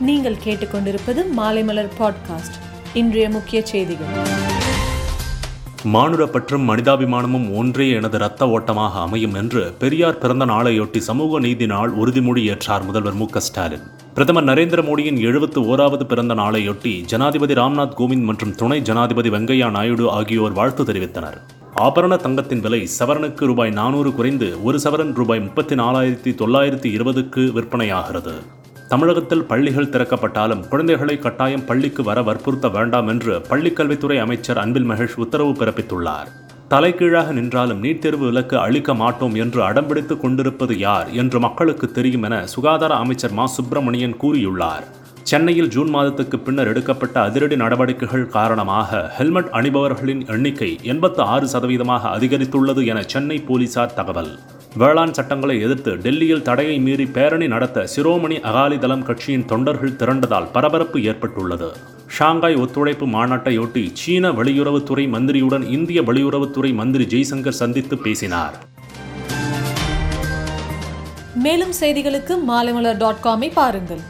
நீங்கள் கேட்டுக்கொண்டிருப்பது மாலைமலர் பாட்காஸ்ட் இன்றைய முக்கிய செய்திகள். மானுடப்பற்றும் மனிதாபிமானமும் ஒன்றே எனது இரத்த ஓட்டமாக அமையும் என்று பெரியார் பிறந்த நாளையொட்டி சமூக நீதி நாள் உறுதிமொழி ஏற்றார் முதல்வர் மு ஸ்டாலின். பிரதமர் நரேந்திர மோடியின் எழுபத்து ஓராவது பிறந்த நாளையொட்டி ஜனாதிபதி ராம்நாத் கோவிந்த் மற்றும் துணை ஜனாதிபதி வெங்கையா நாயுடு ஆகியோர் வாழ்த்து தெரிவித்தனர். ஆபரண தங்கத்தின் விலை சவரனுக்கு ரூபாய் நானூறு குறைந்து ஒரு சவரன் ரூபாய் முப்பத்தி நாலாயிரத்தி தொள்ளாயிரத்தி இருபதுக்கு விற்பனையாகிறது. தமிழகத்தில் பள்ளிகள் திறக்கப்பட்டாலும் குழந்தைகளை கட்டாயம் பள்ளிக்கு வர வற்புறுத்த வேண்டாம் என்று பள்ளிக்கல்வித்துறை அமைச்சர் அன்பில் மகேஷ் உத்தரவு பிறப்பித்துள்ளார். தலைகீழாக நின்றாலும் நீட் தேர்வு விலக்கு அளிக்க மாட்டோம் என்று அடம்பிடித்துக் கொண்டிருப்பது யார் என்று மக்களுக்கு தெரியும் என சுகாதார அமைச்சர் மா. சுப்பிரமணியன் கூறியுள்ளார். சென்னையில் ஜூன் மாதத்துக்கு பின்னர் எடுக்கப்பட்ட அதிரடி நடவடிக்கைகள் காரணமாக ஹெல்மெட் அணிபவர்களின் எண்ணிக்கை எண்பத்து ஆறு சதவீதமாக அதிகரித்துள்ளது என சென்னை போலீசார் தகவல். வேளாண் சட்டங்களை எதிர்த்து டெல்லியில் தடையை மீறி பேரணி நடத்த சிரோமணி அகாலிதளம் கட்சியின் தொண்டர்கள் திரண்டதால் பரபரப்பு ஏற்பட்டுள்ளது. ஷாங்காய் ஒத்துழைப்பு மாநாட்டையொட்டி சீன வெளியுறவுத்துறை மந்திரியுடன் இந்திய வெளியுறவுத்துறை மந்திரி ஜெய்சங்கர் சந்தித்து பேசினார். மேலும் செய்திகளுக்கு மாலைமலர் டாட் காமை பாருங்கள்.